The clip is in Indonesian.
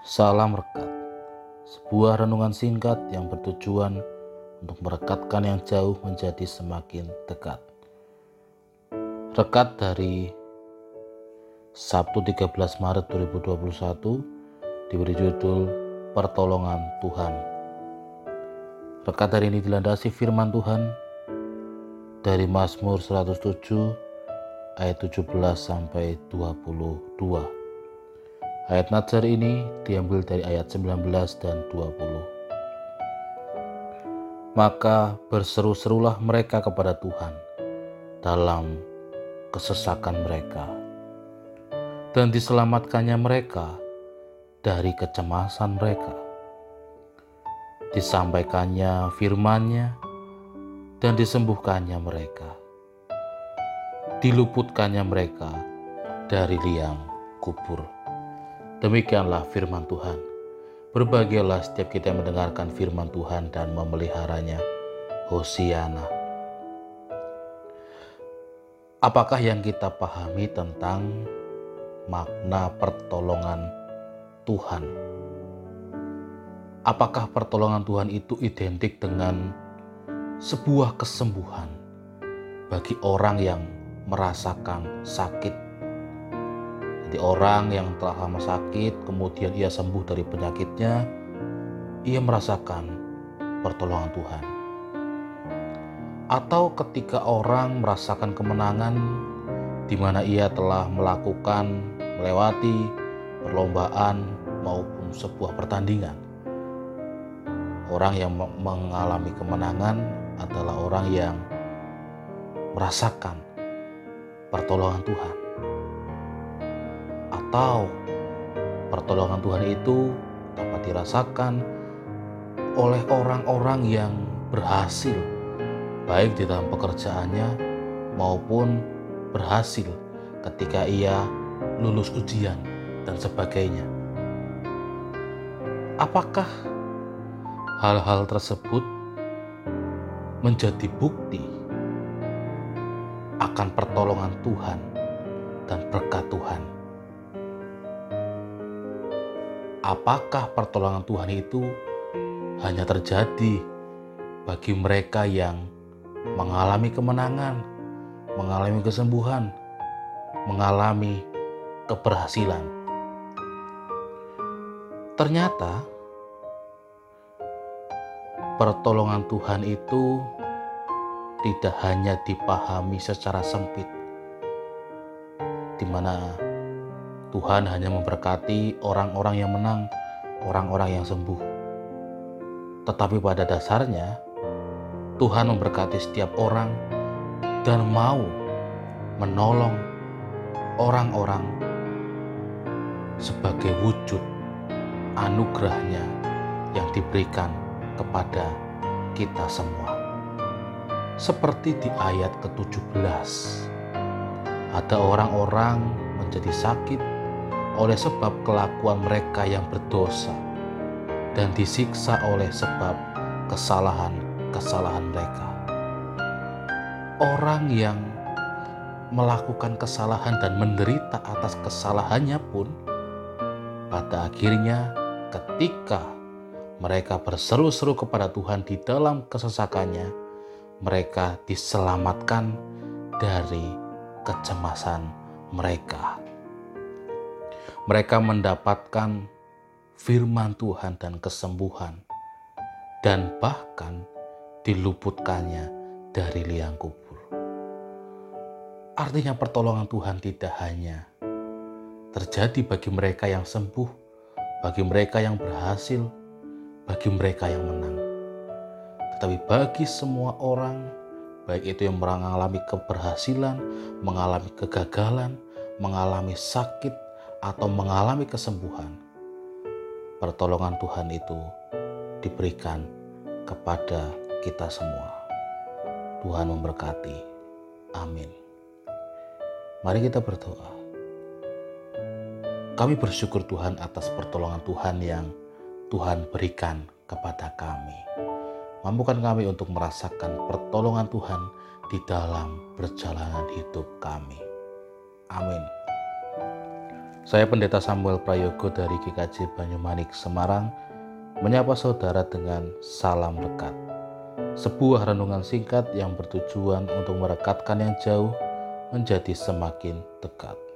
Salam Rekat, sebuah renungan singkat yang bertujuan untuk merekatkan yang jauh menjadi semakin dekat. Rekat dari Sabtu 13 Maret 2021 diberi judul Pertolongan Tuhan. Rekat hari ini dilandasi firman Tuhan dari Mazmur 107 ayat 17 sampai 22. Ayat Nazar ini diambil dari ayat 19 dan 20. Maka berseru-serulah mereka kepada Tuhan dalam kesesakan mereka. Dan diselamatkannya mereka dari kecemasan mereka. Disampaikannya firmannya dan disembuhkannya mereka. Diluputkannya mereka dari liang kubur. Demikianlah firman Tuhan. Berbahagialah setiap kita yang mendengarkan firman Tuhan dan memeliharanya. Hosiana. Apakah yang kita pahami tentang makna pertolongan Tuhan? Apakah pertolongan Tuhan itu identik dengan sebuah kesembuhan bagi orang yang merasakan sakit jadi orang yang telah lama sakit, kemudian ia sembuh dari penyakitnya, ia merasakan pertolongan Tuhan. Atau ketika orang merasakan kemenangan di mana ia telah melakukan, melewati perlombaan maupun sebuah pertandingan. Orang yang mengalami kemenangan adalah orang yang merasakan pertolongan Tuhan atau pertolongan Tuhan itu dapat dirasakan oleh orang-orang yang berhasil baik di dalam pekerjaannya maupun berhasil ketika ia lulus ujian dan sebagainya. Apakah hal-hal tersebut menjadi bukti akan pertolongan Tuhan dan berkat Tuhan? Apakah pertolongan Tuhan itu hanya terjadi bagi mereka yang mengalami kemenangan, mengalami kesembuhan, mengalami keberhasilan. Ternyata pertolongan Tuhan itu tidak hanya dipahami secara sempit, di mana Tuhan hanya memberkati orang-orang yang menang, orang-orang yang sembuh. Tetapi pada dasarnya, Tuhan memberkati setiap orang dan mau menolong orang-orang sebagai wujud anugerahnya yang diberikan kepada kita semua. Seperti di ayat ke-17, ada orang-orang menjadi sakit oleh sebab kelakuan mereka yang berdosa dan disiksa oleh sebab kesalahan-kesalahan mereka. Orang yang melakukan kesalahan dan menderita atas kesalahannya pun pada akhirnya ketika mereka berseru-seru kepada Tuhan di dalam kesesakannya, mereka diselamatkan dari kecemasan mereka mereka mendapatkan firman Tuhan dan kesembuhan, dan bahkan diluputkannya dari liang kubur. Artinya, pertolongan Tuhan tidak hanya terjadi bagi mereka yang sembuh, bagi mereka yang berhasil, bagi mereka yang menang, tetapi bagi semua orang, baik itu yang mengalami keberhasilan, mengalami kegagalan, mengalami sakit, atau mengalami kesembuhan, pertolongan Tuhan itu diberikan kepada kita semua. Tuhan memberkati. Amin. Mari kita berdoa. Kami bersyukur Tuhan atas pertolongan Tuhan yang Tuhan berikan kepada kami. Mampukan kami untuk merasakan pertolongan Tuhan di dalam perjalanan hidup kami. Amin. Saya Pendeta Samuel Prayogo dari GKJ Banyumanik, Semarang, menyapa saudara dengan salam dekat. Sebuah renungan singkat yang bertujuan untuk merekatkan yang jauh menjadi semakin dekat.